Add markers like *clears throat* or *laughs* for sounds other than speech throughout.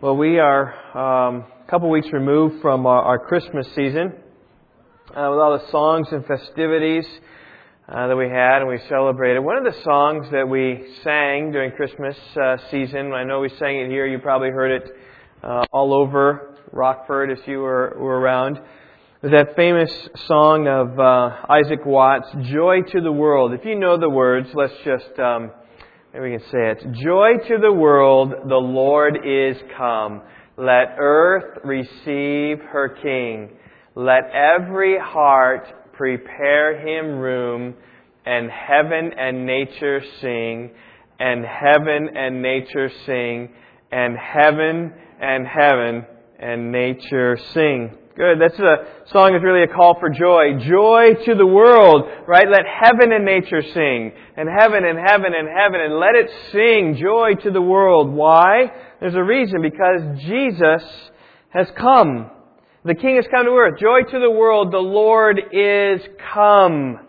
Well, we are um, a couple weeks removed from our, our Christmas season uh, with all the songs and festivities uh, that we had and we celebrated. One of the songs that we sang during Christmas uh, season, I know we sang it here, you probably heard it uh, all over Rockford if you were, were around, was that famous song of uh, Isaac Watts, Joy to the World. If you know the words, let's just, um, maybe we can say it. Joy to the world, the Lord is come. Let earth receive her King. Let every heart prepare him room, and heaven and nature sing, and heaven and nature sing, and heaven and heaven and nature sing. Good. That's a song that's really a call for joy. Joy to the world, right? Let heaven and nature sing. And heaven and heaven and heaven and let it sing joy to the world. Why? There's a reason. Because Jesus has come. The King has come to earth. Joy to the world. The Lord is come.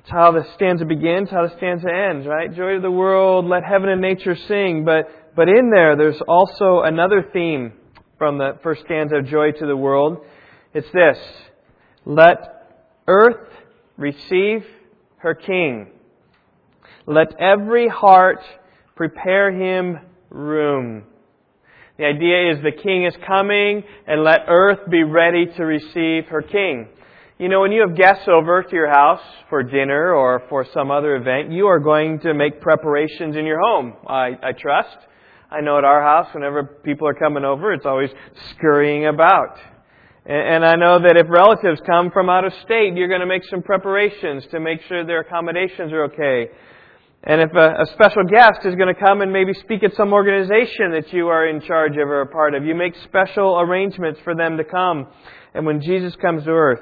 It's how the stanza begins, how the stanza ends, right? Joy to the world. Let heaven and nature sing. But, but in there, there's also another theme from the first stanza of Joy to the World. It's this Let earth receive her King. Let every heart prepare him room. The idea is the King is coming, and let earth be ready to receive her King. You know, when you have guests over to your house for dinner or for some other event, you are going to make preparations in your home, I, I trust. I know at our house, whenever people are coming over, it's always scurrying about. And I know that if relatives come from out of state, you're going to make some preparations to make sure their accommodations are okay. And if a, a, special guest is going to come and maybe speak at some organization that you are in charge of or a part of, you make special arrangements for them to come. And when Jesus comes to earth,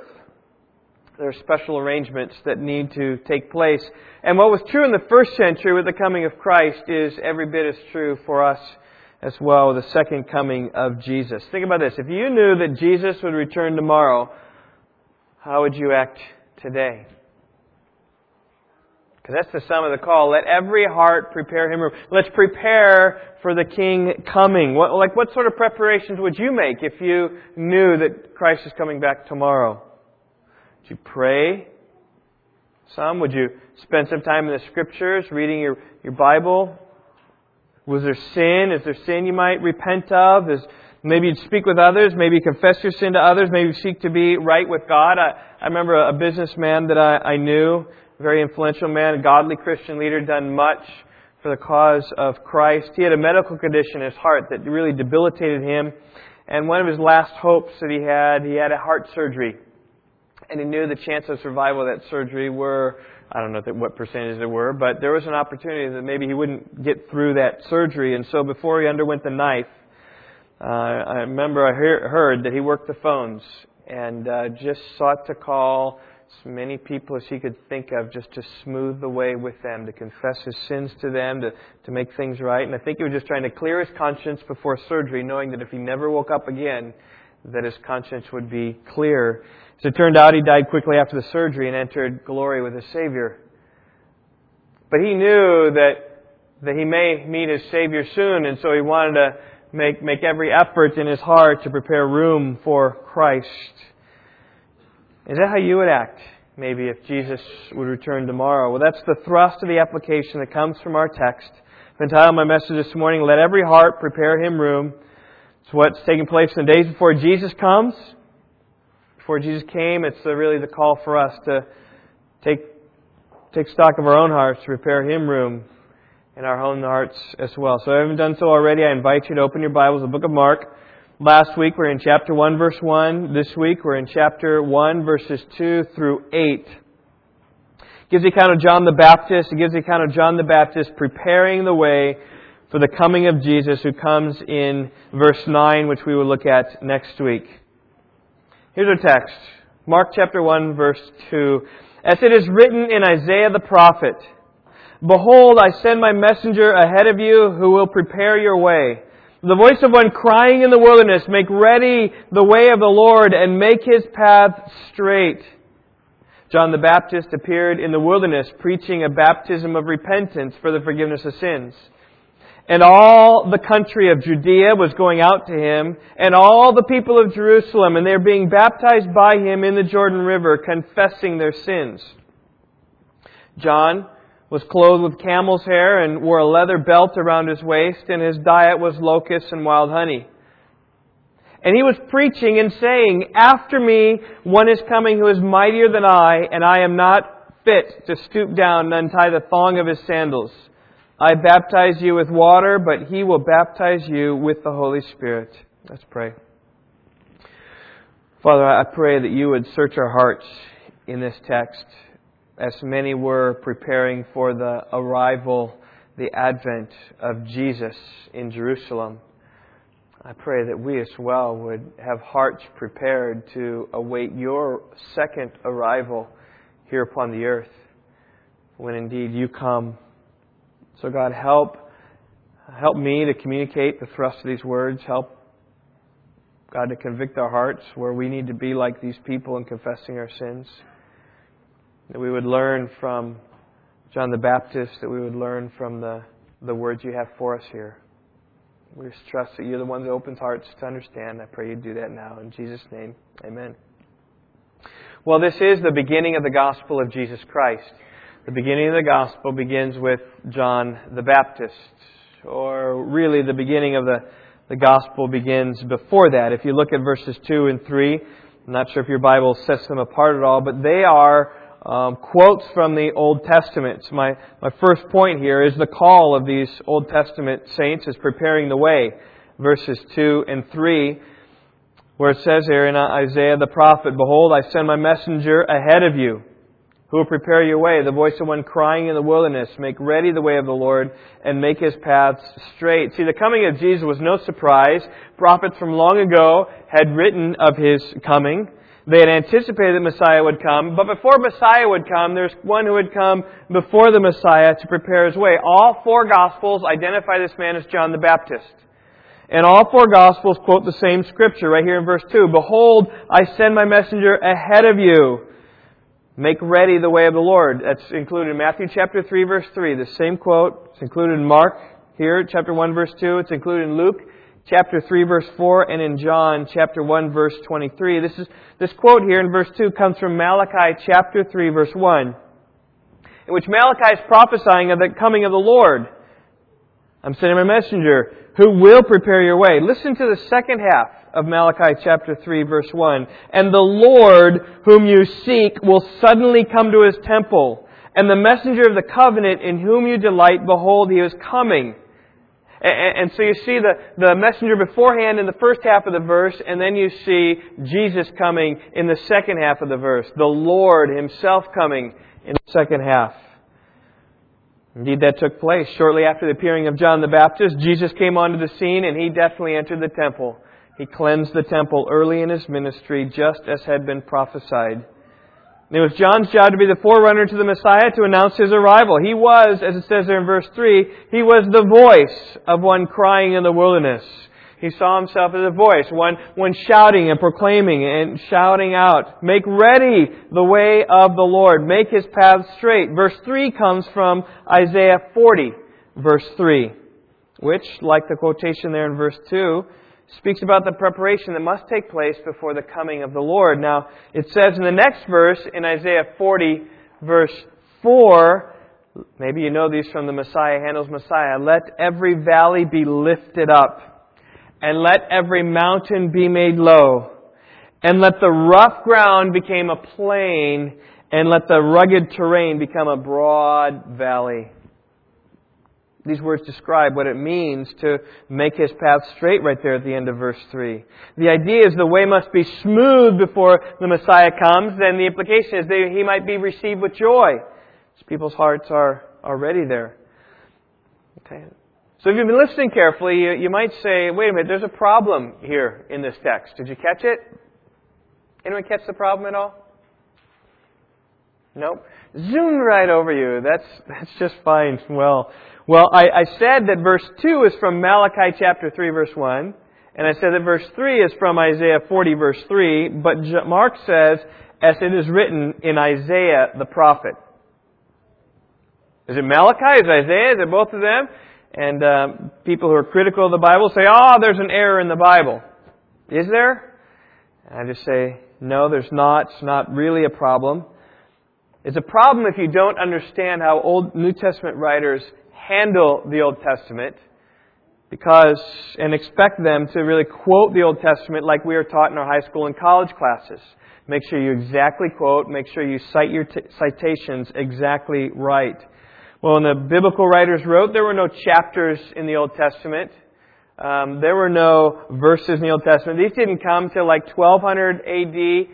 there are special arrangements that need to take place. And what was true in the first century with the coming of Christ is every bit as true for us as well with the second coming of Jesus. Think about this. If you knew that Jesus would return tomorrow, how would you act today? Because that's the sum of the call. Let every heart prepare him. Let's prepare for the King coming. What, like, what sort of preparations would you make if you knew that Christ is coming back tomorrow? Would you pray? Some? Would you spend some time in the Scriptures, reading your, your Bible? Was there sin? Is there sin you might repent of? Is, maybe you'd speak with others. Maybe confess your sin to others. Maybe seek to be right with God. I, I remember a businessman that I, I knew, a very influential man, a godly Christian leader, done much for the cause of Christ. He had a medical condition in his heart that really debilitated him. And one of his last hopes that he had, he had a heart surgery and he knew the chances of survival of that surgery were, I don't know what percentage there were, but there was an opportunity that maybe he wouldn't get through that surgery. And so before he underwent the knife, uh, I remember I hear, heard that he worked the phones and uh, just sought to call as many people as he could think of just to smooth the way with them, to confess his sins to them, to, to make things right. And I think he was just trying to clear his conscience before surgery, knowing that if he never woke up again, that his conscience would be clear. As it turned out, he died quickly after the surgery and entered glory with his Savior. But he knew that, that he may meet his Savior soon, and so he wanted to make, make every effort in his heart to prepare room for Christ. Is that how you would act, maybe, if Jesus would return tomorrow? Well, that's the thrust of the application that comes from our text. I've entitled my message this morning, Let Every Heart Prepare Him Room. It's what's taking place in the days before Jesus comes before Jesus came, it's really the call for us to take, take stock of our own hearts, to prepare Him room in our own hearts as well. So if you haven't done so already, I invite you to open your Bibles, the book of Mark. Last week we're in chapter 1, verse 1. This week we're in chapter 1, verses 2 through 8. It gives the account of John the Baptist. It gives the account of John the Baptist preparing the way for the coming of Jesus who comes in verse 9, which we will look at next week. Here's our text Mark chapter 1, verse 2. As it is written in Isaiah the prophet, Behold, I send my messenger ahead of you who will prepare your way. The voice of one crying in the wilderness, Make ready the way of the Lord and make his path straight. John the Baptist appeared in the wilderness preaching a baptism of repentance for the forgiveness of sins. And all the country of Judea was going out to him, and all the people of Jerusalem, and they were being baptized by him in the Jordan River, confessing their sins. John was clothed with camel's hair and wore a leather belt around his waist, and his diet was locusts and wild honey. And he was preaching and saying, After me one is coming who is mightier than I, and I am not fit to stoop down and untie the thong of his sandals. I baptize you with water, but he will baptize you with the Holy Spirit. Let's pray. Father, I pray that you would search our hearts in this text as many were preparing for the arrival, the advent of Jesus in Jerusalem. I pray that we as well would have hearts prepared to await your second arrival here upon the earth when indeed you come. So God, help help me to communicate the thrust of these words. Help God to convict our hearts where we need to be like these people in confessing our sins. That we would learn from John the Baptist, that we would learn from the, the words you have for us here. We trust that you're the one that opens hearts to understand. I pray you do that now. In Jesus' name, amen. Well, this is the beginning of the gospel of Jesus Christ. The beginning of the gospel begins with John the Baptist, or really the beginning of the, the gospel begins before that. If you look at verses 2 and 3, I'm not sure if your Bible sets them apart at all, but they are um, quotes from the Old Testament. My, my first point here is the call of these Old Testament saints is preparing the way. Verses 2 and 3, where it says here in Isaiah the prophet, Behold, I send my messenger ahead of you, who will prepare your way, the voice of one crying in the wilderness, make ready the way of the Lord, and make his paths straight. See, the coming of Jesus was no surprise. Prophets from long ago had written of his coming. They had anticipated that Messiah would come, but before Messiah would come, there's one who would come before the Messiah to prepare his way. All four Gospels identify this man as John the Baptist. And all four Gospels quote the same scripture right here in verse 2. Behold, I send my messenger ahead of you. Make ready the way of the Lord. That's included in Matthew chapter 3 verse 3. The same quote. It's included in Mark here, chapter 1 verse 2. It's included in Luke chapter 3 verse 4 and in John chapter 1 verse 23. This is this quote here in verse 2 comes from Malachi chapter 3 verse 1 in which Malachi is prophesying of the coming of the Lord. I'm sending my messenger who will prepare your way. Listen to the second half of Malachi chapter 3 verse 1. And the Lord whom you seek will suddenly come to his temple. And the messenger of the covenant in whom you delight, behold, he is coming and, so you see the, the messenger beforehand in the first half of the verse, and then you see Jesus coming in the second half of the verse. The Lord Himself coming in the second half. Indeed, that took place shortly after the appearing of John the Baptist. Jesus came onto the scene, and He definitely entered the temple. He cleansed the temple early in His ministry, just as had been prophesied. It was John's job to be the forerunner to the Messiah to announce his arrival. He was, as it says there in verse 3, he was the voice of one crying in the wilderness. He saw himself as a voice, one, one shouting and proclaiming and shouting out, Make ready the way of the Lord. Make his path straight. Verse 3 comes from Isaiah 40, verse 3, which, like the quotation there in verse 2, speaks about the preparation that must take place before the coming of the Lord. Now, it says in the next verse, in Isaiah 40, verse 4, maybe you know these from the Messiah, Handel's Messiah, let every valley be lifted up, and let every mountain be made low, and let the rough ground become a plain, and let the rugged terrain become a broad valley. These words describe what it means to make his path straight right there at the end of verse 3. The idea is the way must be smooth before the Messiah comes, then the implication is that he might be received with joy. People's hearts are already there. Okay. So if you've been listening carefully, you, you might say, wait a minute, there's a problem here in this text. Did you catch it? Anyone catch the problem at all? Nope. Zoom right over you. That's, that's just fine. Well, well, I, I said that verse 2 is from Malachi chapter 3 verse 1, and I said that verse 3 is from Isaiah 40 verse 3, but Mark says, as it is written in Isaiah the prophet. Is it Malachi? Is it Isaiah? Is it both of them? And uh, people who are critical of the Bible say, oh, there's an error in the Bible. Is there? And I just say, no, there's not. It's not really a problem. It's a problem if you don't understand how Old New Testament writers handle the Old Testament because and expect them to really quote the Old Testament like we are taught in our high school and college classes. Make sure you exactly quote, make sure you cite your t- citations exactly right. Well, when the biblical writers wrote, there were no chapters in the Old Testament. Um, there were no verses in the Old Testament. These didn't come till like 1200 AD,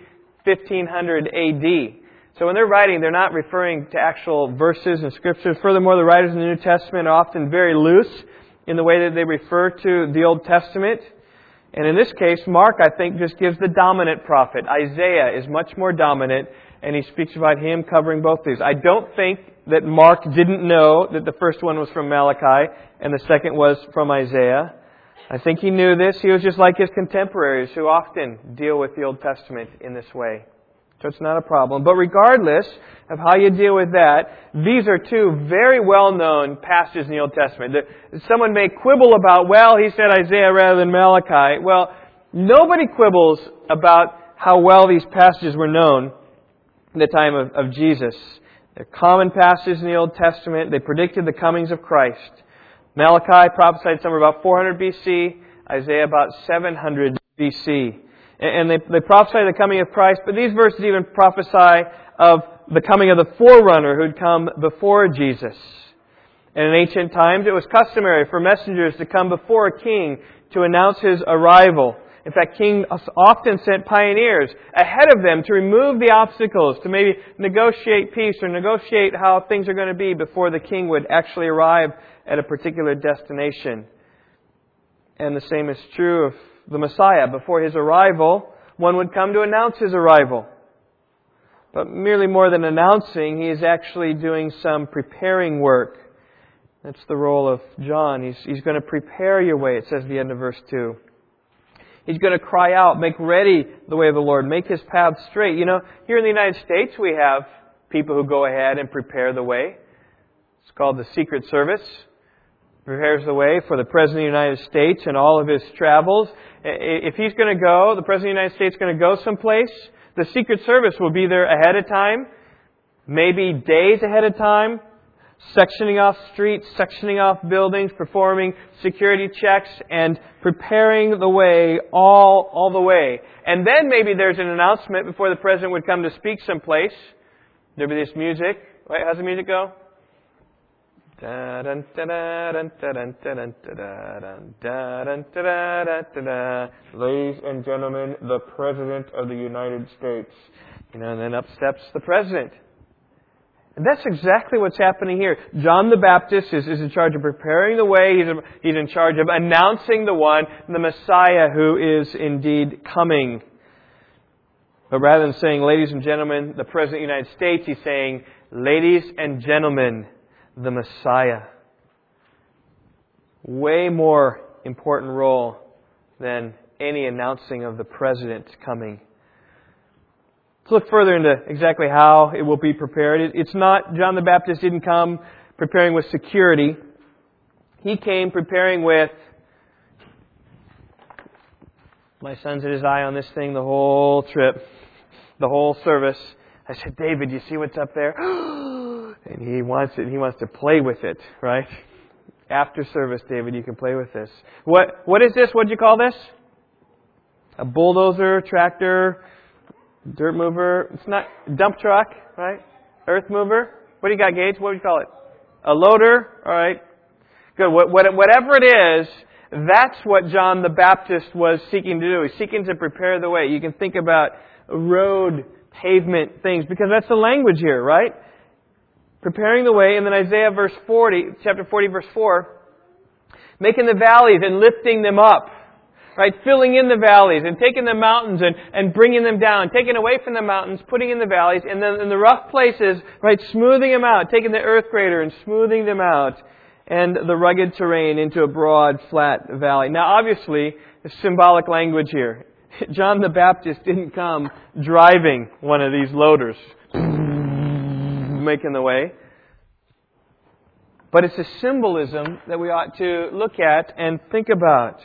1500 AD. So when they're writing, they're not referring to actual verses and scriptures. Furthermore, the writers in the New Testament are often very loose in the way that they refer to the Old Testament. And in this case, Mark, I think, just gives the dominant prophet. Isaiah is much more dominant, and he speaks about him covering both these. I don't think that Mark didn't know that the first one was from Malachi and the second was from Isaiah. I think he knew this. He was just like his contemporaries who often deal with the Old Testament in this way. So it's not a problem. But regardless of how you deal with that, these are two very well known passages in the Old Testament. Someone may quibble about, well, he said Isaiah rather than Malachi. Well, nobody quibbles about how well these passages were known in the time of, of Jesus. They're common passages in the Old Testament. They predicted the comings of Christ. Malachi prophesied somewhere about 400 BC, Isaiah about 700 BC. And they, they prophesy the coming of Christ, but these verses even prophesy of the coming of the forerunner who'd come before Jesus. And in ancient times, it was customary for messengers to come before a king to announce his arrival. In fact, kings often sent pioneers ahead of them to remove the obstacles, to maybe negotiate peace or negotiate how things are going to be before the king would actually arrive at a particular destination. And the same is true of the Messiah. Before his arrival, one would come to announce his arrival. But merely more than announcing, he is actually doing some preparing work. That's the role of John. He's, he's going to prepare your way, it says at the end of verse 2. He's going to cry out, make ready the way of the Lord, make his path straight. You know, here in the United States, we have people who go ahead and prepare the way. It's called the Secret Service prepares the way for the President of the United States and all of his travels. If he's going to go, the President of the United States is going to go someplace, the Secret Service will be there ahead of time, maybe days ahead of time, sectioning off streets, sectioning off buildings, performing security checks, and preparing the way all, all the way. And then maybe there's an announcement before the President would come to speak someplace. There'd be this music. Wait, how's the music go? Ladies and gentlemen, the President of the United States. You know, and then up steps the President. And that's exactly what's happening here. John the Baptist is, is in charge of preparing the way. He's, he's in charge of announcing the one, the Messiah who is indeed coming. But rather than saying, ladies and gentlemen, the President of the United States, he's saying, ladies and gentlemen, the Messiah. Way more important role than any announcing of the president coming. Let's look further into exactly how it will be prepared. It's not, John the Baptist didn't come preparing with security. He came preparing with, my son's had his eye on this thing the whole trip, the whole service. I said, David, you see what's up there? *gasps* *gasps* and he wants it. He wants to play with it, right? After service, David, you can play with this. What what is this? What do you call this? A bulldozer, tractor, dirt mover. It's not dump truck, right? Earth mover. What do you got, Gage? What do you call it? A loader. All right. Good. Whatever it is, that's what John the Baptist was seeking to do. He's seeking to prepare the way. You can think about road, pavement things because that's the language here, right? Preparing the way, and then Isaiah verse 40, chapter 40 verse 4, making the valleys and lifting them up. Right? Filling in the valleys and taking the mountains and, and bringing them down, taking away from the mountains, putting in the valleys, and then in the rough places, right, smoothing them out, taking the earth grader and smoothing them out, and the rugged terrain into a broad, flat valley. Now obviously, symbolic language here. *laughs* John the Baptist didn't come driving one of these loaders making the way. But it's a symbolism that we ought to look at and think about.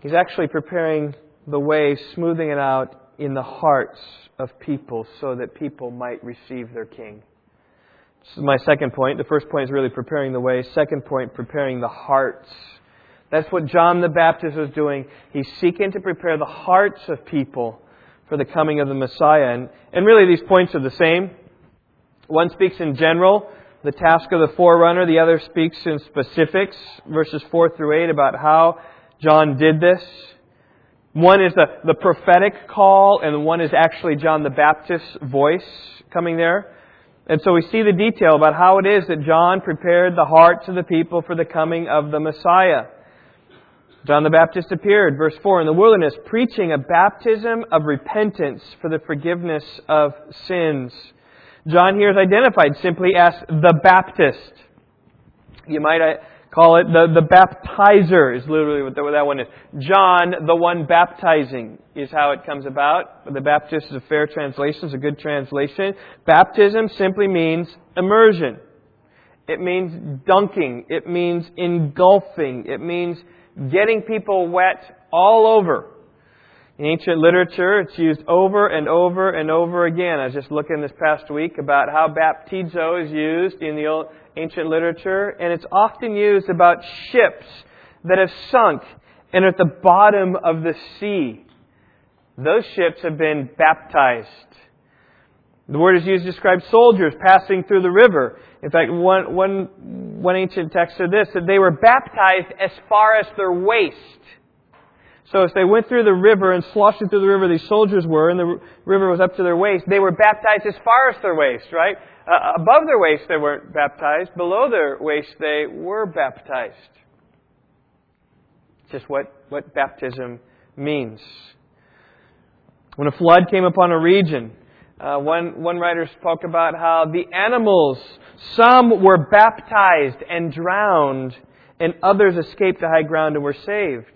He's actually preparing the way, smoothing it out in the hearts of people so that people might receive their king. This is my second point. The first point is really preparing the way. Second point, preparing the hearts. That's what John the Baptist was doing. He's seeking to prepare the hearts of people for the coming of the Messiah. And, and really, these points are the same. One speaks in general, the task of the forerunner. The other speaks in specifics, verses 4 through 8, about how John did this. One is the, the prophetic call, and one is actually John the Baptist's voice coming there. And so we see the detail about how it is that John prepared the hearts of the people for the coming of the Messiah. John the Baptist appeared, verse 4, in the wilderness, preaching a baptism of repentance for the forgiveness of sins. John here is identified simply as the Baptist. You might uh, call it the, the baptizer, is literally what that one is. John, the one baptizing, is how it comes about. The Baptist is a fair translation, it's a good translation. Baptism simply means immersion. It means dunking. It means engulfing. It means getting people wet all over. In ancient literature, it's used over and over and over again. I was just looking this past week about how baptizo is used in the old, ancient literature, and it's often used about ships that have sunk and are at the bottom of the sea. Those ships have been baptized. The word is used to describe soldiers passing through the river. In fact, one, one, one ancient text said this, that they were baptized as far as their waist. So as they went through the river and sloshed through the river, these soldiers were, and the river was up to their waist, they were baptized as far as their waist, right? Uh, above their waist they weren't baptized. Below their waist they were baptized. Just what, what baptism means. When a flood came upon a region, uh, one, one writer spoke about how the animals, some were baptized and drowned, and others escaped the high ground and were saved.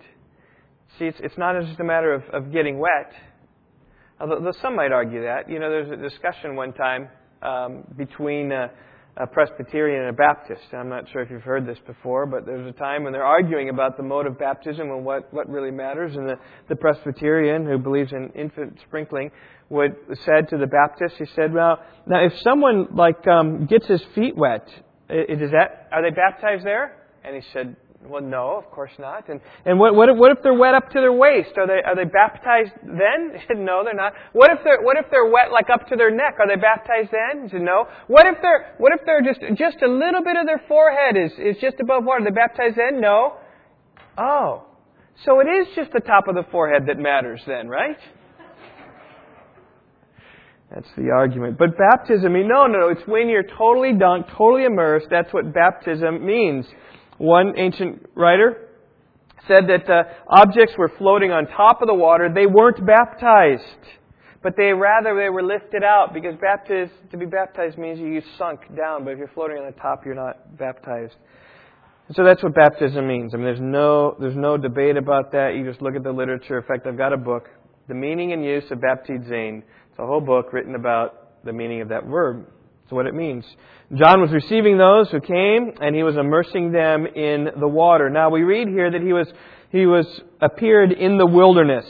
See, it's, it's not just a matter of, of getting wet. Although, although some might argue that. You know, there's a discussion one time um, between a, a, Presbyterian and a Baptist. I'm not sure if you've heard this before, but there's a time when they're arguing about the mode of baptism and what, what really matters. And the, the Presbyterian, who believes in infant sprinkling, would said to the Baptist, he said, "Well, now if someone like um, gets his feet wet, is that are they baptized there?" And he said, well, no, of course not. And and what what if, what if they're wet up to their waist? Are they are they baptized then? *laughs* No, they're not. What if they're what if they're wet like up to their neck? Are they baptized then? No. What if they're what if they're just just a little bit of their forehead is is just above water? Are they baptized then? No. Oh, so it is just the top of the forehead that matters then, right? That's the argument. But baptism, no, no, no. It's when you're totally dunked, totally immersed. That's what baptism means. One ancient writer said that uh, objects were floating on top of the water. They weren't baptized, but they rather they were lifted out because baptized, to be baptized means you sunk down. But if you're floating on the top, you're not baptized. So that's what baptism means. I mean, there's no there's no debate about that. You just look at the literature. In fact, I've got a book, "The Meaning and Use of Baptizein." It's a whole book written about the meaning of that word. That's what it means. John was receiving those who came, and he was immersing them in the water. Now we read here that he was he was appeared in the wilderness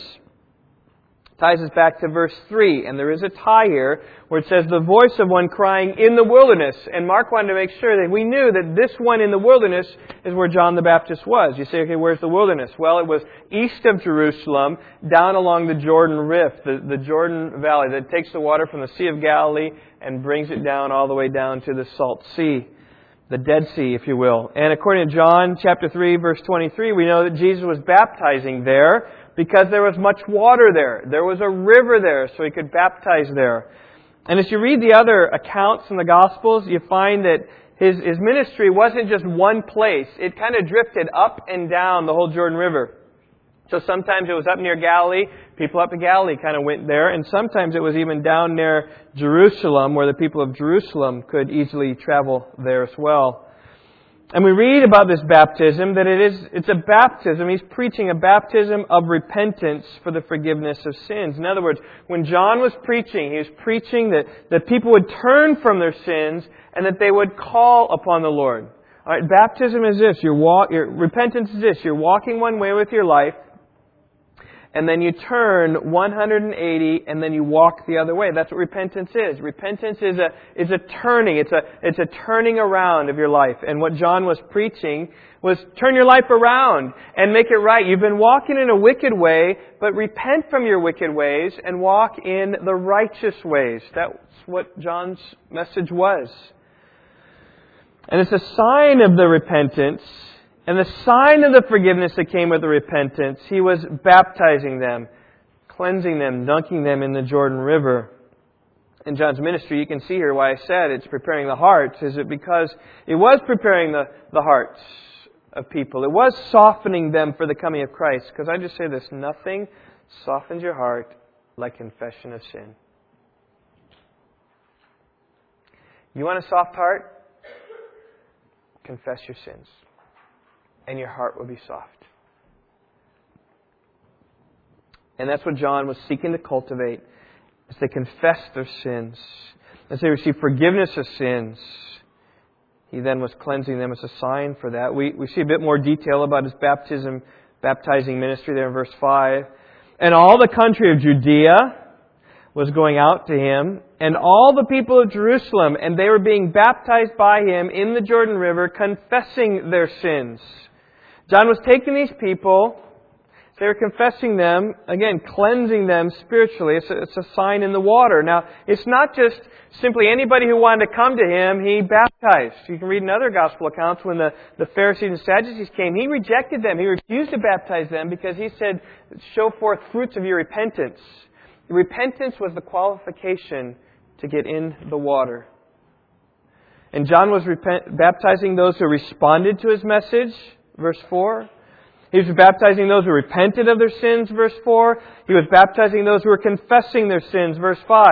ties us back to verse 3. And there is a tie here where it says, the voice of one crying in the wilderness. And Mark wanted to make sure that we knew that this one in the wilderness is where John the Baptist was. You say, okay, where's the wilderness? Well, it was east of Jerusalem, down along the Jordan Rift, the, the Jordan Valley that takes the water from the Sea of Galilee and brings it down all the way down to the Salt Sea the Dead Sea, if you will. And according to John chapter 3 verse 23, we know that Jesus was baptizing there because there was much water there. There was a river there, so he could baptize there. And as you read the other accounts in the Gospels, you find that his, his ministry wasn't just one place. It kind of drifted up and down the whole Jordan River. So sometimes it was up near Galilee. People up in Galilee kind of went there. And sometimes it was even down near Jerusalem where the people of Jerusalem could easily travel there as well. And we read about this baptism that it is it's a baptism. He's preaching a baptism of repentance for the forgiveness of sins. In other words, when John was preaching, he was preaching that, that people would turn from their sins and that they would call upon the Lord. All right, baptism is this. Your walk, your repentance is this. You're walking one way with your life, and then you turn 180 and then you walk the other way. That's what repentance is. Repentance is a, is a turning. It's a, it's a turning around of your life. And what John was preaching was turn your life around and make it right. You've been walking in a wicked way, but repent from your wicked ways and walk in the righteous ways. That's what John's message was. And it's a sign of the repentance and the sign of the forgiveness that came with the repentance, he was baptizing them, cleansing them, dunking them in the Jordan River. In John's ministry, you can see here why I said it's preparing the hearts. Is it because it was preparing the, the hearts of people? It was softening them for the coming of Christ. Because I just say this nothing softens your heart like confession of sin. You want a soft heart? Confess your sins and your heart will be soft. And that's what John was seeking to cultivate as they confess their sins, as they receive forgiveness of sins. He then was cleansing them as a sign for that. We, we see a bit more detail about his baptism, baptizing ministry there in verse 5. And all the country of Judea was going out to him, and all the people of Jerusalem, and they were being baptized by him in the Jordan River, confessing their sins. John was taking these people, they were confessing them, again, cleansing them spiritually. It's a, it's a sign in the water. Now, it's not just simply anybody who wanted to come to him, he baptized. You can read in other gospel accounts when the, the Pharisees and Sadducees came, he rejected them. He refused to baptize them because he said, show forth fruits of your repentance. Repentance was the qualification to get in the water. And John was repent, baptizing those who responded to his message verse 4. He was baptizing those who repented of their sins, verse 4. He was baptizing those who were confessing their sins, verse 5.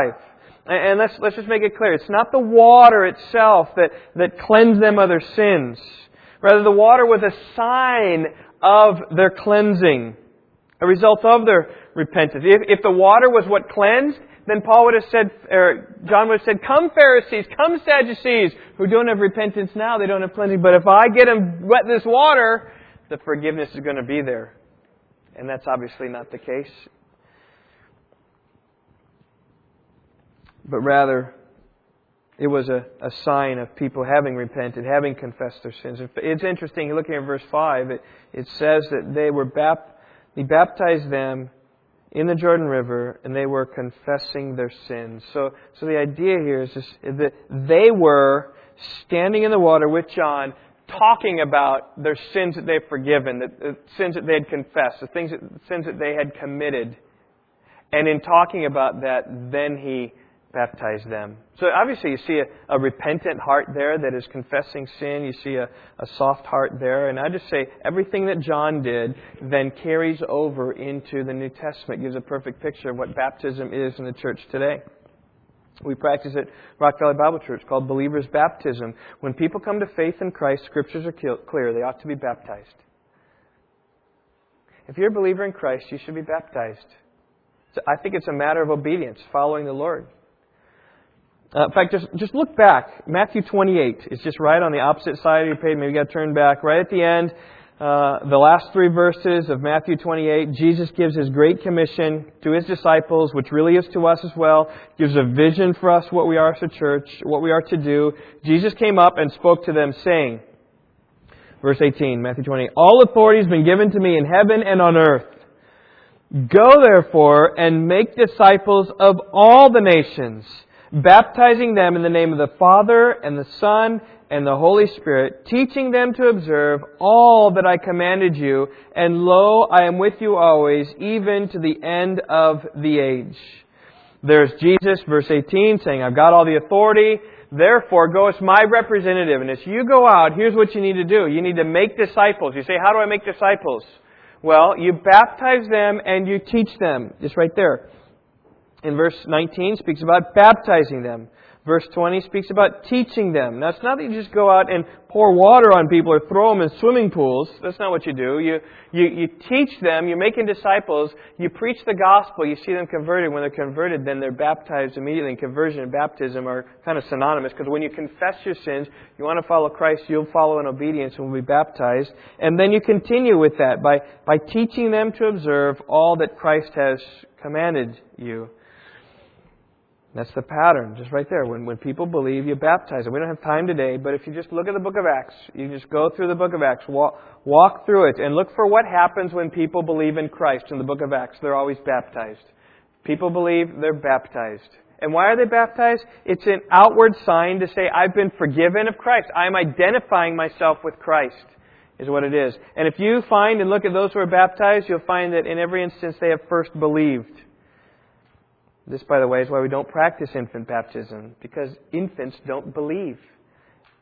And let's, let's just make it clear. It's not the water itself that, that cleansed them of their sins. Rather, the water was a sign of their cleansing, a result of their repentance. If, if the water was what cleansed, then Paul would have said, or John would have said, Come Pharisees, come Sadducees, who don't have repentance now, they don't have cleansing, but if I get them wet this water, the forgiveness is going to be there. And that's obviously not the case. But rather, it was a, a sign of people having repented, having confessed their sins. It's interesting, looking at verse 5, it, it says that they were bap- he baptized them in the Jordan River and they were confessing their sins. So, so the idea here is just that they were standing in the water with John, talking about their sins that they've forgiven, the, the sins that they had confessed, the things that, the sins that they had committed. And in talking about that, then he baptize them. So obviously you see a, a, repentant heart there that is confessing sin. You see a, a soft heart there. And I just say everything that John did then carries over into the New Testament, gives a perfect picture of what baptism is in the church today. We practice at Rock Valley Bible Church called believer's baptism. When people come to faith in Christ, scriptures are clear. They ought to be baptized. If you're a believer in Christ, you should be baptized. So I think it's a matter of obedience, following the Lord. Uh, in fact, just, just look back. Matthew 28 is just right on the opposite side of your page. Maybe you got to turn back. Right at the end, uh, the last three verses of Matthew 28, Jesus gives his great commission to his disciples, which really is to us as well. Gives a vision for us what we are as a church, what we are to do. Jesus came up and spoke to them saying, verse 18, Matthew 28, All authority has been given to me in heaven and on earth. Go therefore and make disciples of all the nations baptizing them in the name of the Father and the Son and the Holy Spirit, teaching them to observe all that I commanded you, and lo, I am with you always, even to the end of the age. There's Jesus, verse 18, saying, I've got all the authority, therefore go as my representative. And as you go out, here's what you need to do. You need to make disciples. You say, how do I make disciples? Well, you baptize them and you teach them. Just right there in verse 19 speaks about baptizing them. Verse 20 speaks about teaching them. Now, it's not that you just go out and pour water on people or throw them in swimming pools. That's not what you do. You, you, you teach them, you're making disciples, you preach the gospel, you see them converted. When they're converted, then they're baptized immediately. And conversion and baptism are kind of synonymous because when you confess your sins, you want to follow Christ, you'll follow in obedience and will be baptized. And then you continue with that by, by teaching them to observe all that Christ has commanded you. That's the pattern, just right there. When, when people believe, you baptize them. We don't have time today, but if you just look at the book of Acts, you just go through the book of Acts, walk, walk through it, and look for what happens when people believe in Christ in the book of Acts. They're always baptized. People believe, they're baptized. And why are they baptized? It's an outward sign to say, I've been forgiven of Christ. I'm identifying myself with Christ, is what it is. And if you find and look at those who are baptized, you'll find that in every instance they have first believed. This, by the way, is why we don't practice infant baptism, because infants don't believe.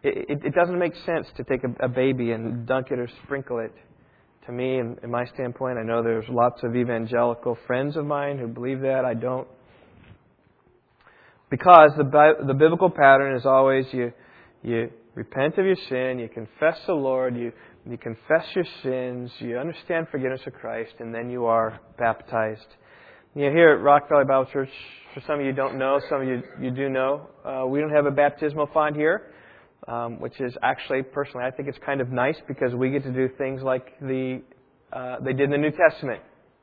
It, it, it doesn't make sense to take a, a, baby and dunk it or sprinkle it. To me, in, in my standpoint, I know there's lots of evangelical friends of mine who believe that. I don't. Because the, the biblical pattern is always you, you repent of your sin, you confess the Lord, you, you confess your sins, you understand forgiveness of Christ, and then you are baptized. You know, here at Rock Valley Bible Church, for some of you don't know, some of you you do know, uh, we don't have a baptismal font here, um, which is actually personally I think it's kind of nice because we get to do things like the uh, they did in the New Testament.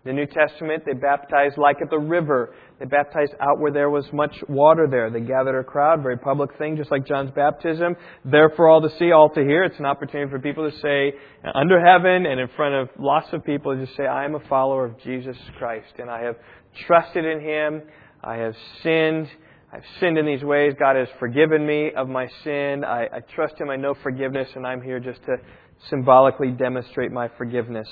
The New Testament, they baptized like at the river. They baptized out where there was much water there. They gathered a crowd, very public thing, just like John's baptism. There for all to see, all to hear. It's an opportunity for people to say, under heaven and in front of lots of people, just say, I am a follower of Jesus Christ, and I have trusted in Him. I have sinned. I've sinned in these ways. God has forgiven me of my sin. I, I trust Him. I know forgiveness, and I'm here just to symbolically demonstrate my forgiveness.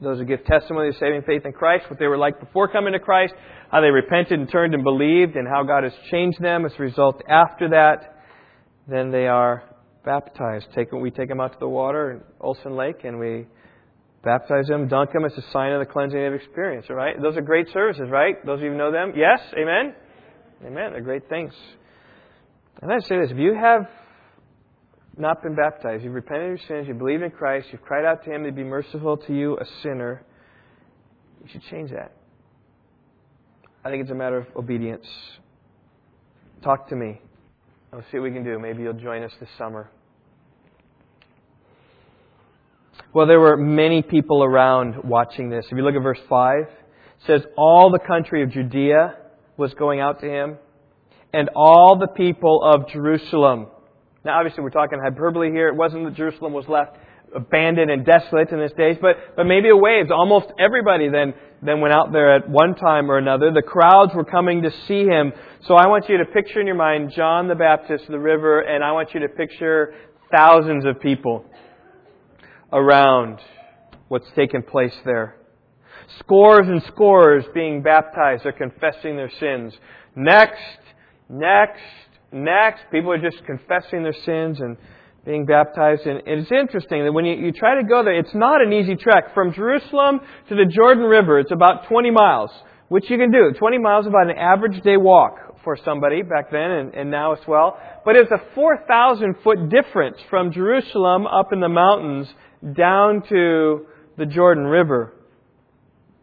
Those who give testimony of saving faith in Christ, what they were like before coming to Christ, how they repented and turned and believed, and how God has changed them as a result after that, then they are baptized. Take, we take them out to the water in Olson Lake, and we baptize them, dunk them. It's a sign of the cleansing they've experienced, all right? Those are great services, right? Those of you who know them? Yes? Amen? Amen. They're great things. And I say this if you have not been baptized, you've repented of your sins, you believe in Christ, you've cried out to Him to be merciful to you, a sinner, you should change that. I think it's a matter of obedience. Talk to me. I'll see what we can do. Maybe you'll join us this summer. Well, there were many people around watching this. If you look at verse 5, it says, All the country of Judea was going out to him, and all the people of Jerusalem. Now, obviously, we're talking hyperbole here. It wasn't that Jerusalem was left abandoned and desolate in this days, but, but maybe a waves. Almost everybody then, then went out there at one time or another. The crowds were coming to see him. So I want you to picture in your mind John the Baptist, the river, and I want you to picture thousands of people around what's taken place there. Scores and scores being baptized are confessing their sins. Next, next, next. People are just confessing their sins and being baptized. And it's interesting that when you, you try to go there, it's not an easy trek. From Jerusalem to the Jordan River, it's about 20 miles, which you can do. 20 miles is about an average day walk for somebody back then and, and now as well. But it's a 4,000 foot difference from Jerusalem up in the mountains down to the Jordan River.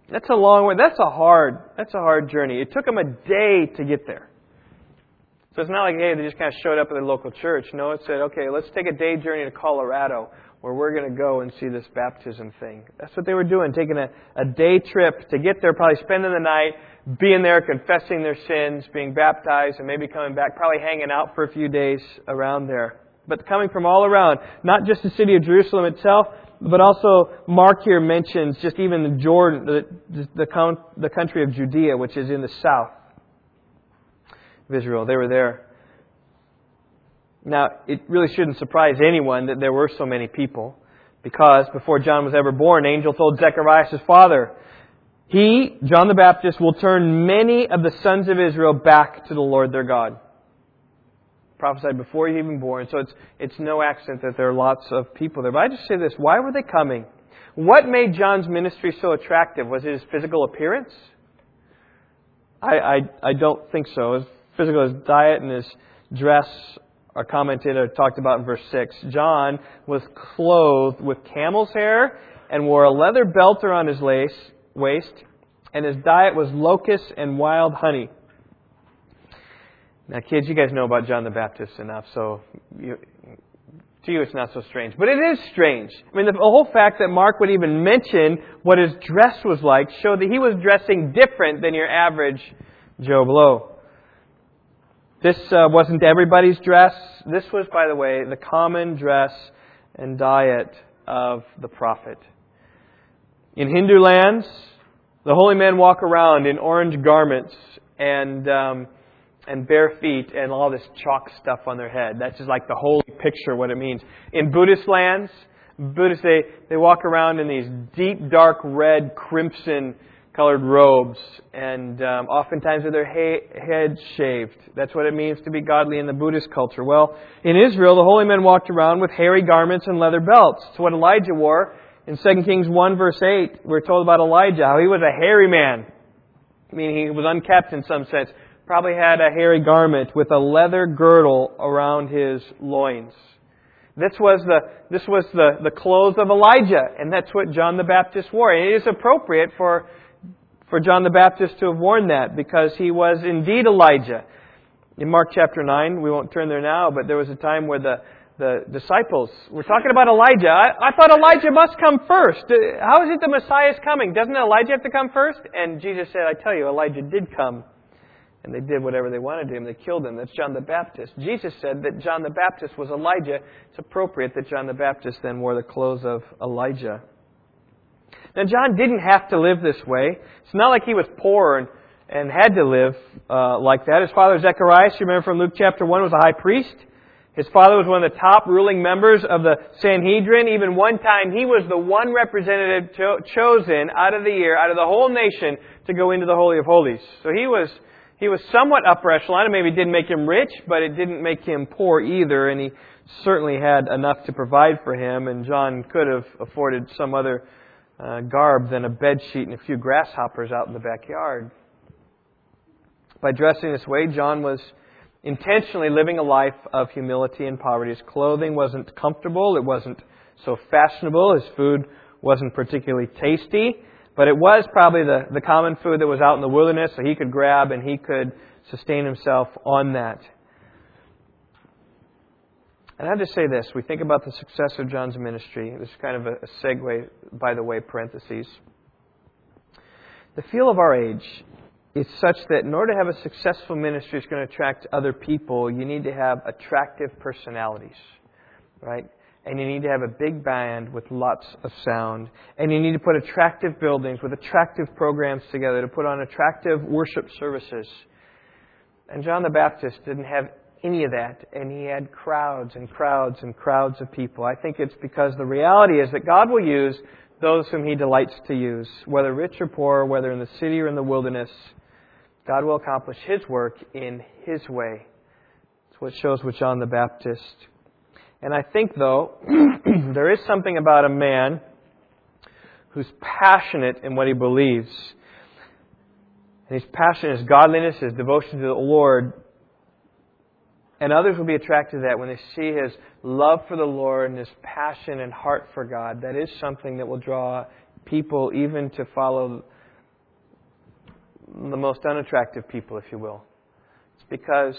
That's a long way. That's a hard, that's a hard journey. It took them a day to get there. So it's not like, hey, they just kind of showed up at their local church. No, it said, okay, let's take a day journey to Colorado where we're going to go and see this baptism thing. That's what they were doing, taking a, a day trip to get there, probably spending the night, being there, confessing their sins, being baptized, and maybe coming back, probably hanging out for a few days around there but coming from all around. Not just the city of Jerusalem itself, but also Mark here mentions just even the Jordan, the, the, the country of Judea, which is in the south of Israel. They were there. Now, it really shouldn't surprise anyone that there were so many people, because before John was ever born, an angel told Zechariah, his father, he, John the Baptist, will turn many of the sons of Israel back to the Lord their God prophesied before he even born. So it's, it's no accident that there are lots of people there. But I just say this why were they coming? What made John's ministry so attractive? Was it his physical appearance? I, I, I don't think so. Physical, his diet and his dress are commented or talked about in verse 6. John was clothed with camel's hair and wore a leather belt around his lace, waist, and his diet was locusts and wild honey. Now, kids, you guys know about John the Baptist enough, so you, to you it's not so strange. But it is strange. I mean, the whole fact that Mark would even mention what his dress was like showed that he was dressing different than your average Joe Blow. This uh, wasn't everybody's dress. This was, by the way, the common dress and diet of the prophet. In Hindu lands, the holy men walk around in orange garments and um, and bare feet and all this chalk stuff on their head. That's just like the holy picture what it means. In Buddhist lands, Buddhists they, they walk around in these deep dark red crimson colored robes and um, oftentimes with their ha- heads shaved. That's what it means to be godly in the Buddhist culture. Well, in Israel, the holy men walked around with hairy garments and leather belts. It's what Elijah wore. In 2 Kings 1 verse 8, we're told about Elijah, how he was a hairy man. I mean, he was unkept in some sense probably had a hairy garment with a leather girdle around his loins. This was the, this was the, the clothes of Elijah, and that's what John the Baptist wore. And it is appropriate for, for John the Baptist to have worn that because he was indeed Elijah. In Mark chapter 9, we won't turn there now, but there was a time where the, the disciples were talking about Elijah. I, I thought Elijah must come first. Uh, how is it the Messiah is coming? Doesn't Elijah have to come first? And Jesus said, I tell you, Elijah did come and they did whatever they wanted to him. They killed him. That's John the Baptist. Jesus said that John the Baptist was Elijah. It's appropriate that John the Baptist then wore the clothes of Elijah. Now, John didn't have to live this way. It's not like he was poor and, and had to live uh, like that. His father, Zechariah, you remember from Luke chapter 1, was a high priest. His father was one of the top ruling members of the Sanhedrin. Even one time, he was the one representative cho- chosen out of the year, out of the whole nation, to go into the Holy of Holies. So he was he was somewhat upper echelon. Maybe it didn't make him rich, but it didn't make him poor either. And he certainly had enough to provide for him. And John could have afforded some other uh, garb than a bed sheet and a few grasshoppers out in the backyard. By dressing this way, John was intentionally living a life of humility and poverty. His clothing wasn't comfortable. It wasn't so fashionable. His food wasn't particularly tasty. But it was probably the, the common food that was out in the wilderness, so he could grab and he could sustain himself on that. And I have to say this. We think about the success of John's ministry. This is kind of a, a segue, by the way, parentheses. The feel of our age is such that in order to have a successful ministry that's going to attract other people, you need to have attractive personalities, right? and you need to have a big band with lots of sound. And you need to put attractive buildings with attractive programs together to put on attractive worship services. And John the Baptist didn't have any of that, and he had crowds and crowds and crowds of people. I think it's because the reality is that God will use those whom he delights to use, whether rich or poor, whether in the city or in the wilderness. God will accomplish his work in his way. That's what shows with John the Baptist. And I think, though, *clears throat* there is something about a man who's passionate in what he believes. And his passion, his godliness, his devotion to the Lord. And others will be attracted to that when they see his love for the Lord and his passion and heart for God. That is something that will draw people even to follow the most unattractive people, if you will. It's because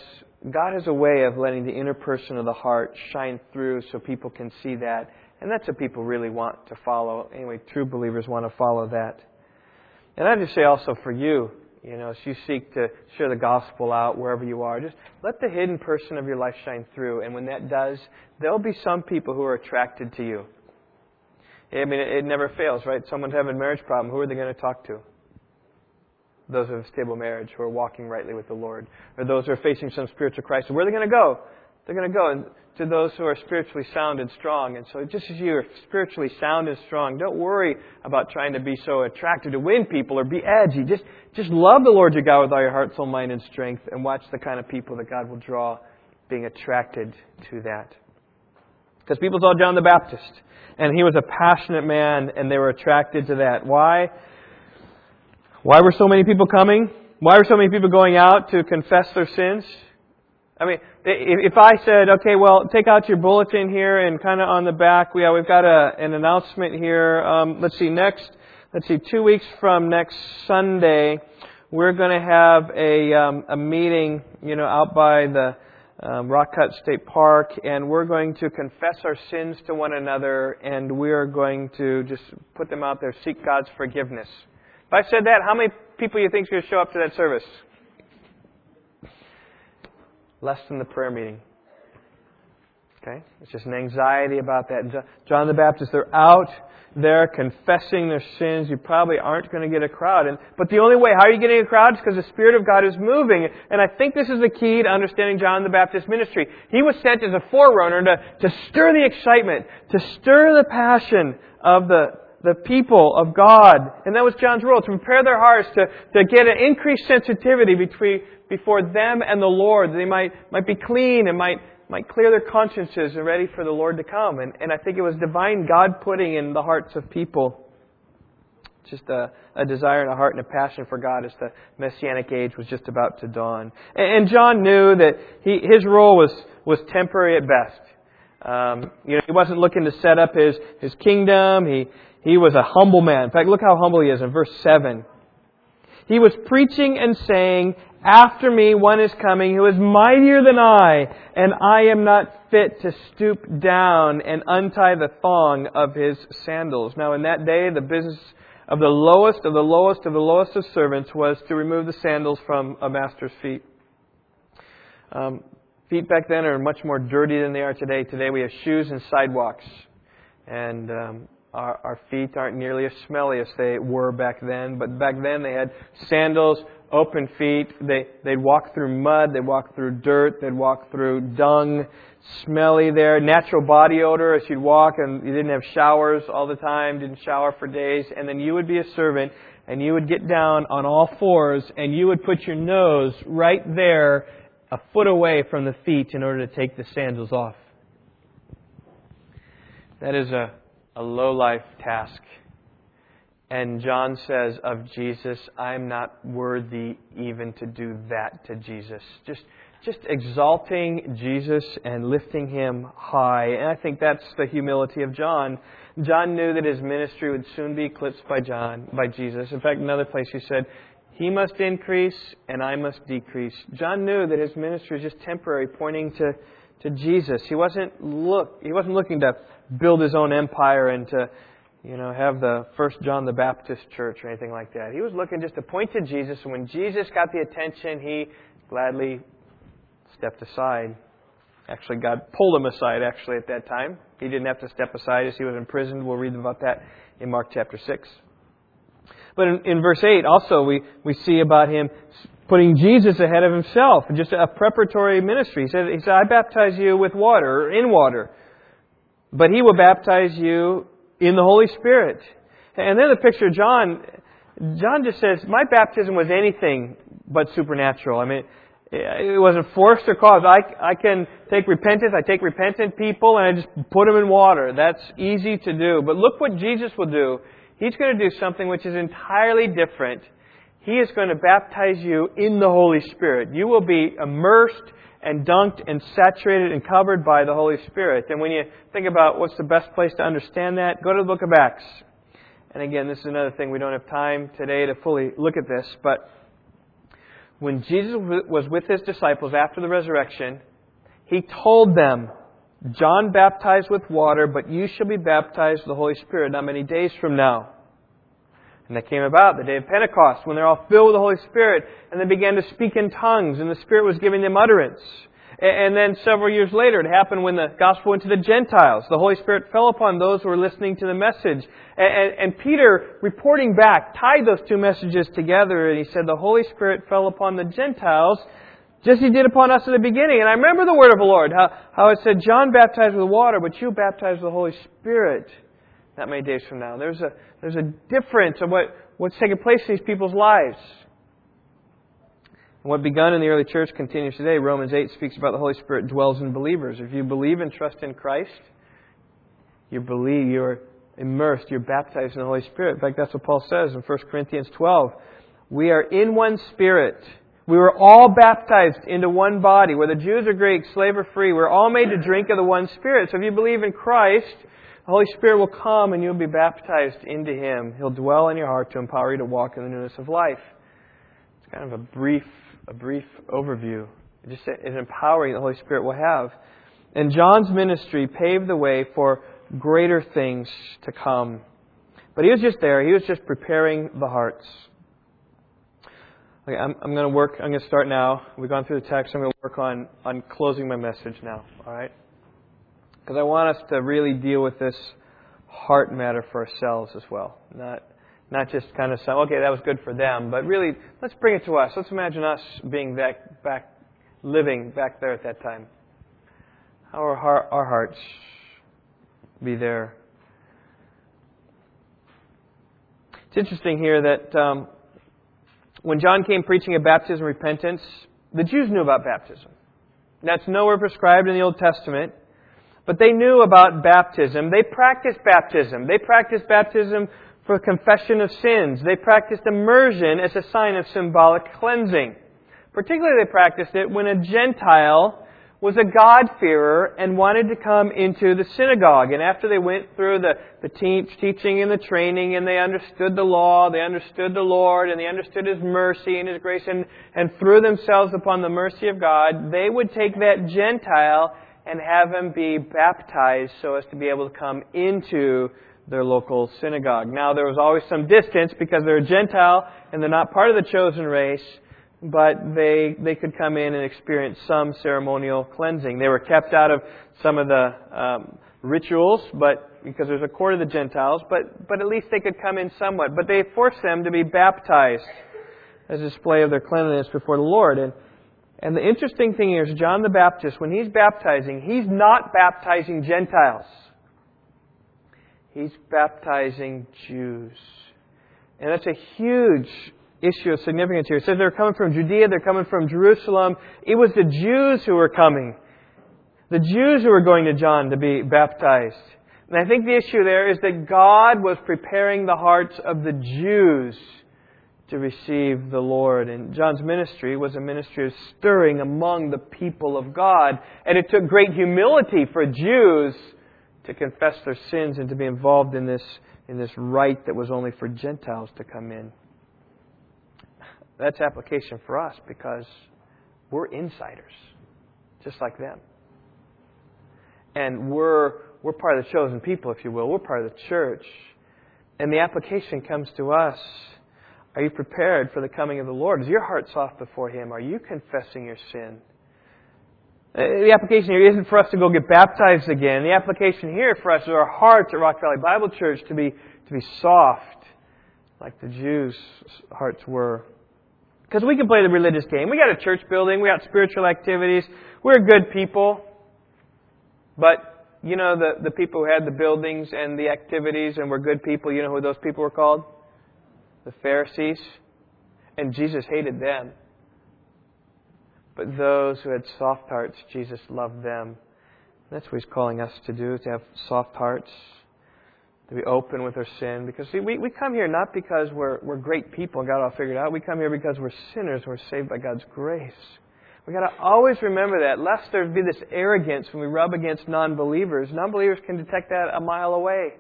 God has a way of letting the inner person of the heart shine through so people can see that. And that's what people really want to follow. Anyway, true believers want to follow that. And I just say also for you, you know, as you seek to share the gospel out wherever you are, just let the hidden person of your life shine through. And when that does, there'll be some people who are attracted to you. I mean, it, never fails, right? Someone's having a marriage problem. Who are they going to talk to? those who have stable marriage, who are walking rightly with the Lord, or those who are facing some spiritual crisis. Where are they going to go? They're going to go and to those who are spiritually sound and strong. And so, just as you are spiritually sound and strong, don't worry about trying to be so attractive to win people or be edgy. Just, just love the Lord your God with all your heart, soul, mind, and strength, and watch the kind of people that God will draw being attracted to that. Because people saw John the Baptist, and he was a passionate man, and they were attracted to that. Why? Why were so many people coming? Why were so many people going out to confess their sins? I mean, if I said, okay, well, take out your bulletin here and kind of on the back, we, we've got a, an announcement here. Um, let's see, next, let's see, two weeks from next Sunday, we're going to have a, um, a meeting, you know, out by the um, Rock Cut State Park, and we're going to confess our sins to one another, and we are going to just put them out there, seek God's forgiveness. If I said that, how many people you think is going to show up to that service? Less than the prayer meeting. Okay? It's just an anxiety about that. John the Baptist, they're out there confessing their sins. You probably aren't going to get a crowd. And, but the only way, how are you getting a crowd? Is because the Spirit of God is moving. And I think this is the key to understanding John the Baptist ministry. He was sent as a forerunner to, to stir the excitement, to stir the passion of the, the people of God. And that was John's role, to prepare their hearts to, to get an increased sensitivity between, before them and the Lord. They might, might be clean and might, might clear their consciences and ready for the Lord to come. And, and I think it was divine God putting in the hearts of people just a, a, desire and a heart and a passion for God as the messianic age was just about to dawn. And, and John knew that he, his role was, was temporary at best. Um, you know, he wasn't looking to set up his, his kingdom. He, he was a humble man. In fact, look how humble he is in verse 7. He was preaching and saying, after me one is coming who is mightier than I, and I am not fit to stoop down and untie the thong of his sandals. Now in that day, the business of the lowest of the lowest of the lowest of servants was to remove the sandals from a master's feet. Um, feet back then are much more dirty than they are today. Today we have shoes and sidewalks. And um, our, our feet aren't nearly as smelly as they were back then. But back then they had sandals open feet. They, they'd walk through mud, they'd walk through dirt, they'd walk through dung, smelly there, natural body odor as you'd walk and you didn't have showers all the time, didn't shower for days, and then you would be a servant and you would get down on all fours and you would put your nose right there a foot away from the feet in order to take the sandals off. That is a, a low life task. And John says of Jesus, I'm not worthy even to do that to Jesus. Just, just exalting Jesus and lifting him high. And I think that's the humility of John. John knew that his ministry would soon be eclipsed by John, by Jesus. In fact, another place he said, he must increase and I must decrease. John knew that his ministry was just temporary, pointing to, to Jesus. He wasn't look he wasn't looking to build his own empire and to you know, have the First John the Baptist church or anything like that. He was looking just to point to Jesus, and when Jesus got the attention, he gladly stepped aside. Actually, God pulled him aside, actually, at that time. He didn't have to step aside as he was imprisoned. We'll read about that in Mark chapter 6. But in, in verse 8, also, we, we see about him putting Jesus ahead of himself, just a preparatory ministry. He said, he said, I baptize you with water, in water. But he will baptize you in the Holy Spirit. And then the picture of John, John just says, My baptism was anything but supernatural. I mean, it wasn't forced or caused. I, I can take repentance. I take repentant people and I just put them in water. That's easy to do. But look what Jesus will do. He's going to do something which is entirely different. He is going to baptize you in the Holy Spirit. You will be immersed and dunked and saturated and covered by the Holy Spirit. And when you think about what's the best place to understand that, go to the book of Acts. And again, this is another thing. We don't have time today to fully look at this, but when Jesus was with his disciples after the resurrection, he told them, John baptized with water, but you shall be baptized with the Holy Spirit not many days from now. And that came about the day of Pentecost when they're all filled with the Holy Spirit and they began to speak in tongues and the Spirit was giving them utterance. And then several years later, it happened when the gospel went to the Gentiles. The Holy Spirit fell upon those who were listening to the message. And, Peter, reporting back, tied those two messages together and he said, The Holy Spirit fell upon the Gentiles just as he did upon us at the beginning. And I remember the word of the Lord, how, how it said, John baptized with water, but you baptized with the Holy Spirit not many days from now. There's a, there's a difference of what, what's taking place in these people's lives. And what begun in the early church continues today. Romans 8 speaks about the Holy Spirit dwells in believers. If you believe and trust in Christ, you believe, you're immersed, you're baptized in the Holy Spirit. In fact, that's what Paul says in 1 Corinthians 12. We are in one spirit. We were all baptized into one body, whether Jews or Greeks, slave or free. We're all made to drink of the one Spirit. So if you believe in Christ, the Holy Spirit will come and you'll be baptized into Him. He'll dwell in your heart to empower you to walk in the newness of life. It's kind of a brief, a brief overview. Just an empowering the Holy Spirit will have. And John's ministry paved the way for greater things to come. But he was just there. He was just preparing the hearts. Okay, I'm, I'm going to work. I'm going to start now. We've gone through the text. I'm going to work on, on closing my message now. All right? Because I want us to really deal with this heart matter for ourselves as well. Not, not just kind of say, okay, that was good for them, but really, let's bring it to us. Let's imagine us being back, back living back there at that time. How our, our hearts be there. It's interesting here that um, when John came preaching of baptism repentance, the Jews knew about baptism. That's nowhere prescribed in the Old Testament. But they knew about baptism. They practiced baptism. They practiced baptism for confession of sins. They practiced immersion as a sign of symbolic cleansing. Particularly, they practiced it when a Gentile was a God-fearer and wanted to come into the synagogue. And after they went through the, the teach, teaching and the training and they understood the law, they understood the Lord, and they understood His mercy and His grace, and, and threw themselves upon the mercy of God, they would take that Gentile and have him be baptized so as to be able to come into their local synagogue. Now, there was always some distance because they're a Gentile and they're not part of the chosen race but they, they could come in and experience some ceremonial cleansing. They were kept out of some of the um, rituals, but because there's a court of the Gentiles, but, but at least they could come in somewhat. But they forced them to be baptized as a display of their cleanliness before the Lord. And, and the interesting thing here is John the Baptist, when he's baptizing, he's not baptizing Gentiles. He's baptizing Jews. And that's a huge issue of significance here. It says they're coming from Judea, they're coming from Jerusalem. It was the Jews who were coming. The Jews who were going to John to be baptized. And I think the issue there is that God was preparing the hearts of the Jews to receive the Lord. And John's ministry was a ministry of stirring among the people of God. And it took great humility for Jews to confess their sins and to be involved in this, in this rite that was only for Gentiles to come in. That's application for us because we're insiders, just like them. And we're, we're part of the chosen people, if you will. We're part of the church. And the application comes to us. Are you prepared for the coming of the Lord? Is your heart soft before Him? Are you confessing your sin? Uh, the application here isn't for us to go get baptized again. The application here for us is our hearts at Rock Valley Bible Church to be, to be soft, like the Jews' hearts were. Because we can play the religious game. We got a church building, we got spiritual activities, we're good people. But, you know, the, the people who had the buildings and the activities and were good people, you know who those people were called? The Pharisees. And Jesus hated them. But those who had soft hearts, Jesus loved them. That's what he's calling us to do, to have soft hearts to be open with our sin. Because see, we, we come here not because we're, we're great people and got it all figured out. We come here because we're sinners we're saved by God's grace. We got to always remember that, lest there be this arrogance when we rub against non-believers. Non-believers can detect that a mile away.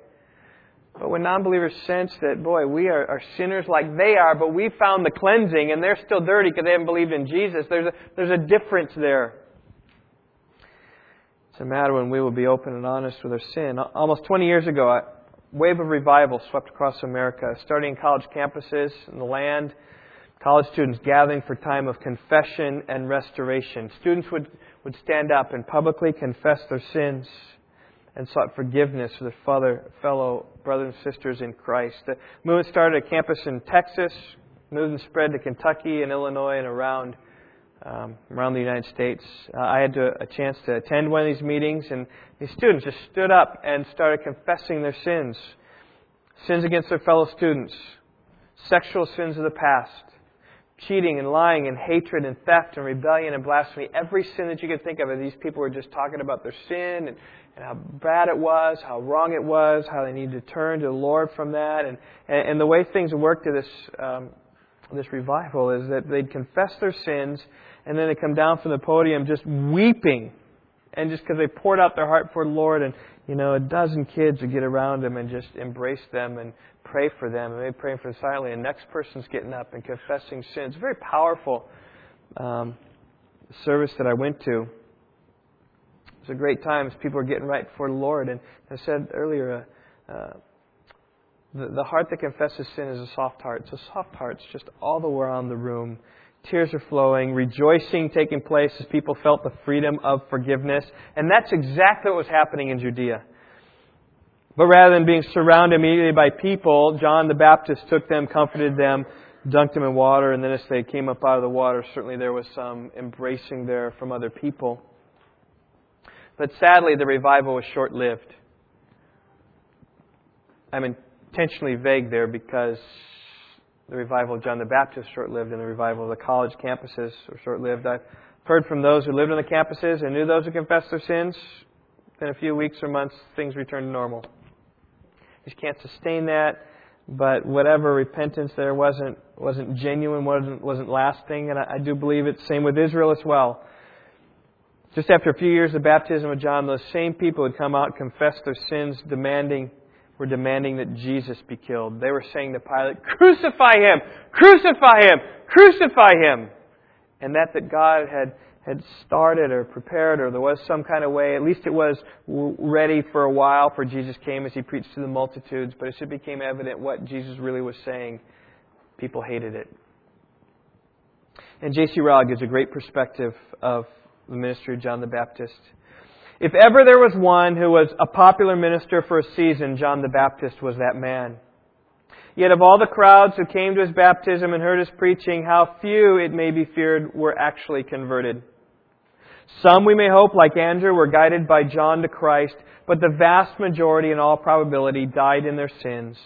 But when non-believers sense that, boy, we are, are sinners like they are, but we found the cleansing and they're still dirty because they haven't believed in Jesus, there's a, there's a difference there. It's a matter when we will be open and honest with our sin. Almost 20 years ago, a wave of revival swept across America, starting in college campuses in the land, college students gathering for time of confession and restoration. Students would, would stand up and publicly confess their sins and sought forgiveness for their father, fellow brothers and sisters in Christ. The movement started at campus in Texas, moved and spread to Kentucky and Illinois and around um, around the United States. Uh, I had to, a chance to attend one of these meetings, and these students just stood up and started confessing their sins sins against their fellow students, sexual sins of the past, cheating and lying and hatred and theft and rebellion and blasphemy. Every sin that you could think of, and these people were just talking about their sin and, and how bad it was, how wrong it was, how they needed to turn to the Lord from that. And, and, and the way things worked at this um, this revival is that they'd confess their sins and then they come down from the podium just weeping. And just because they poured out their heart for the Lord and, you know, a dozen kids would get around them and just embrace them and pray for them. And maybe praying for them silently. And next person's getting up and confessing sins. Very powerful um, service that I went to. It was a great time as people were getting right before the Lord. And I said earlier, uh, uh, the, the heart that confesses sin is a soft heart. So soft hearts just all the way around the room. Tears are flowing, rejoicing taking place as people felt the freedom of forgiveness. And that's exactly what was happening in Judea. But rather than being surrounded immediately by people, John the Baptist took them, comforted them, dunked them in water, and then as they came up out of the water, certainly there was some embracing there from other people. But sadly, the revival was short lived. I'm intentionally vague there because the revival of John the Baptist short lived and the revival of the college campuses were short lived. I've heard from those who lived on the campuses and knew those who confessed their sins. In a few weeks or months, things returned to normal. You just can't sustain that, but whatever repentance there wasn't wasn't genuine, wasn't wasn't lasting, and I, I do believe it's same with Israel as well. Just after a few years of baptism of John, those same people had come out, and confessed their sins, demanding were demanding that Jesus be killed. They were saying to Pilate, Crucify him! Crucify him! Crucify him! And that that God had, had started or prepared or there was some kind of way, at least it was ready for a while for Jesus came as he preached to the multitudes, but as it became evident what Jesus really was saying, people hated it. And J.C. Ryle gives a great perspective of the ministry of John the Baptist. If ever there was one who was a popular minister for a season, John the Baptist was that man. Yet of all the crowds who came to his baptism and heard his preaching, how few, it may be feared, were actually converted. Some, we may hope, like Andrew, were guided by John to Christ, but the vast majority, in all probability, died in their sins.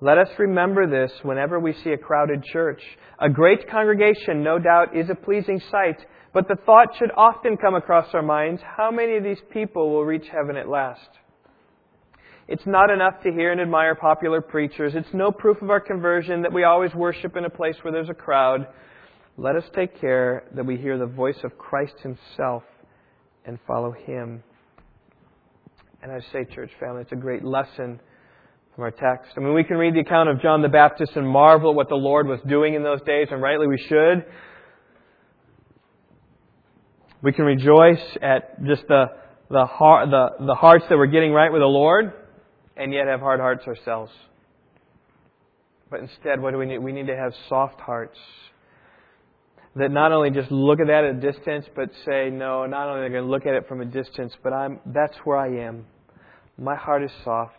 Let us remember this whenever we see a crowded church. A great congregation, no doubt, is a pleasing sight, but the thought should often come across our minds how many of these people will reach heaven at last? It's not enough to hear and admire popular preachers. It's no proof of our conversion that we always worship in a place where there's a crowd. Let us take care that we hear the voice of Christ Himself and follow Him. And I say, church family, it's a great lesson from our text. I mean, we can read the account of John the Baptist and marvel at what the Lord was doing in those days, and rightly we should. We can rejoice at just the, the, heart, the, the hearts that we're getting right with the Lord and yet have hard hearts ourselves. But instead, what do we need? We need to have soft hearts that not only just look at that at a distance, but say, no, not only am I going to look at it from a distance, but I'm, that's where I am. My heart is soft.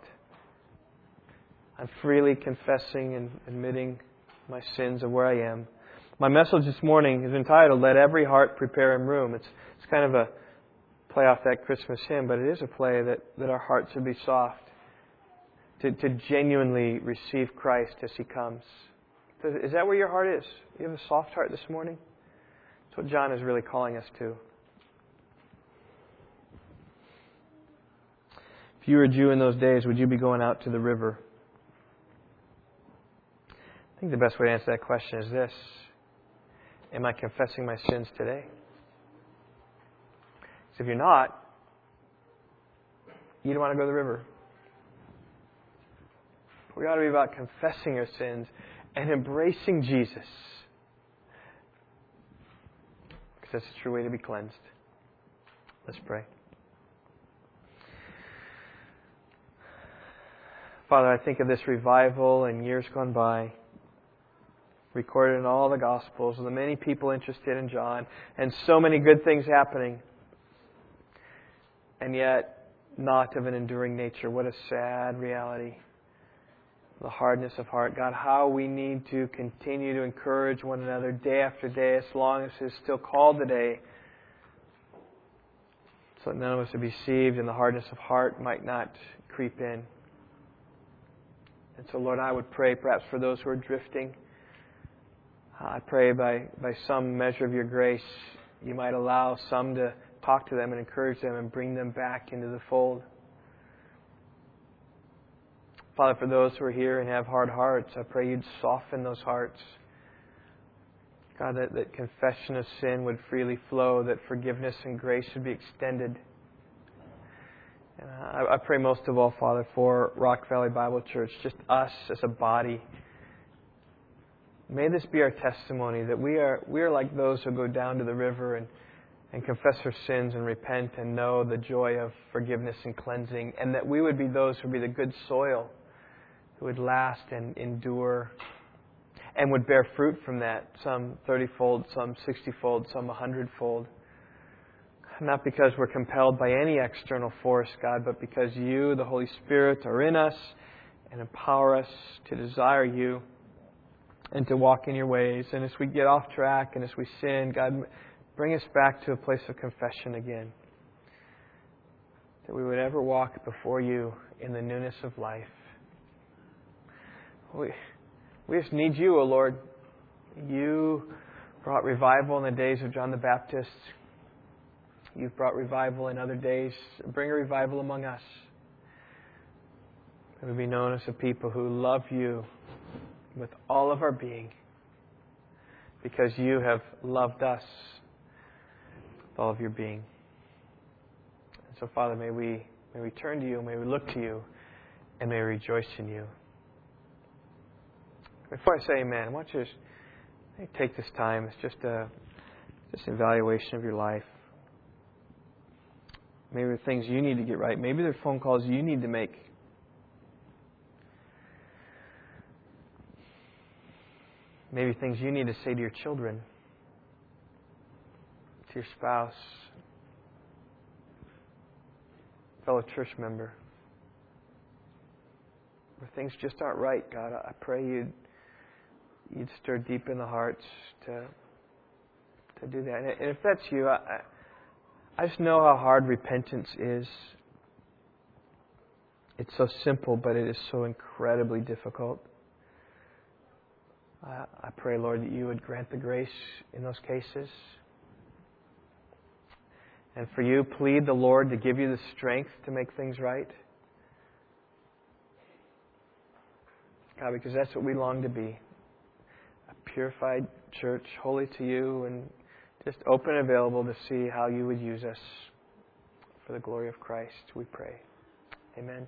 I'm freely confessing and admitting my sins of where I am. My message this morning is entitled, Let Every Heart Prepare Him Room. It's, it's kind of a play off that Christmas hymn, but it is a play that, that our hearts should be soft to, to genuinely receive Christ as He comes. Is that where your heart is? You have a soft heart this morning? That's what John is really calling us to. If you were a Jew in those days, would you be going out to the river? I think the best way to answer that question is this Am I confessing my sins today? So if you're not, you don't want to go to the river. We ought to be about confessing our sins and embracing Jesus. Because that's the true way to be cleansed. Let's pray. Father, I think of this revival in years gone by recorded in all the Gospels, the many people interested in John, and so many good things happening, and yet not of an enduring nature. What a sad reality. The hardness of heart. God, how we need to continue to encourage one another day after day, as long as it's still called today, so that none of us would be deceived and the hardness of heart might not creep in. And so, Lord, I would pray perhaps for those who are drifting. Uh, I pray by, by some measure of your grace, you might allow some to talk to them and encourage them and bring them back into the fold. Father, for those who are here and have hard hearts, I pray you'd soften those hearts. God, that, that confession of sin would freely flow, that forgiveness and grace would be extended. And uh, I, I pray most of all, Father, for Rock Valley Bible Church, just us as a body. May this be our testimony that we are, we are like those who go down to the river and, and confess our sins and repent and know the joy of forgiveness and cleansing, and that we would be those who would be the good soil who would last and endure and would bear fruit from that, some 30 fold, some 60 fold, some 100 fold. Not because we're compelled by any external force, God, but because you, the Holy Spirit, are in us and empower us to desire you and to walk in your ways. And as we get off track and as we sin, God, bring us back to a place of confession again. That we would ever walk before you in the newness of life. We, we just need you, O oh Lord. You brought revival in the days of John the Baptist. You've brought revival in other days. Bring a revival among us. That we be known as a people who love you with all of our being because you have loved us with all of your being. And so, Father, may we, may we turn to you, may we look to you, and may we rejoice in you. Before I say amen, I want you to take this time. It's just a just an evaluation of your life. Maybe there are things you need to get right. Maybe there are phone calls you need to make. Maybe things you need to say to your children, to your spouse, fellow church member. Where things just aren't right, God, I pray you'd, you'd stir deep in the hearts to, to do that. And if that's you, I, I just know how hard repentance is. It's so simple, but it is so incredibly difficult. I pray, Lord, that you would grant the grace in those cases. And for you, plead the Lord to give you the strength to make things right. God, because that's what we long to be a purified church, holy to you, and just open and available to see how you would use us for the glory of Christ, we pray. Amen.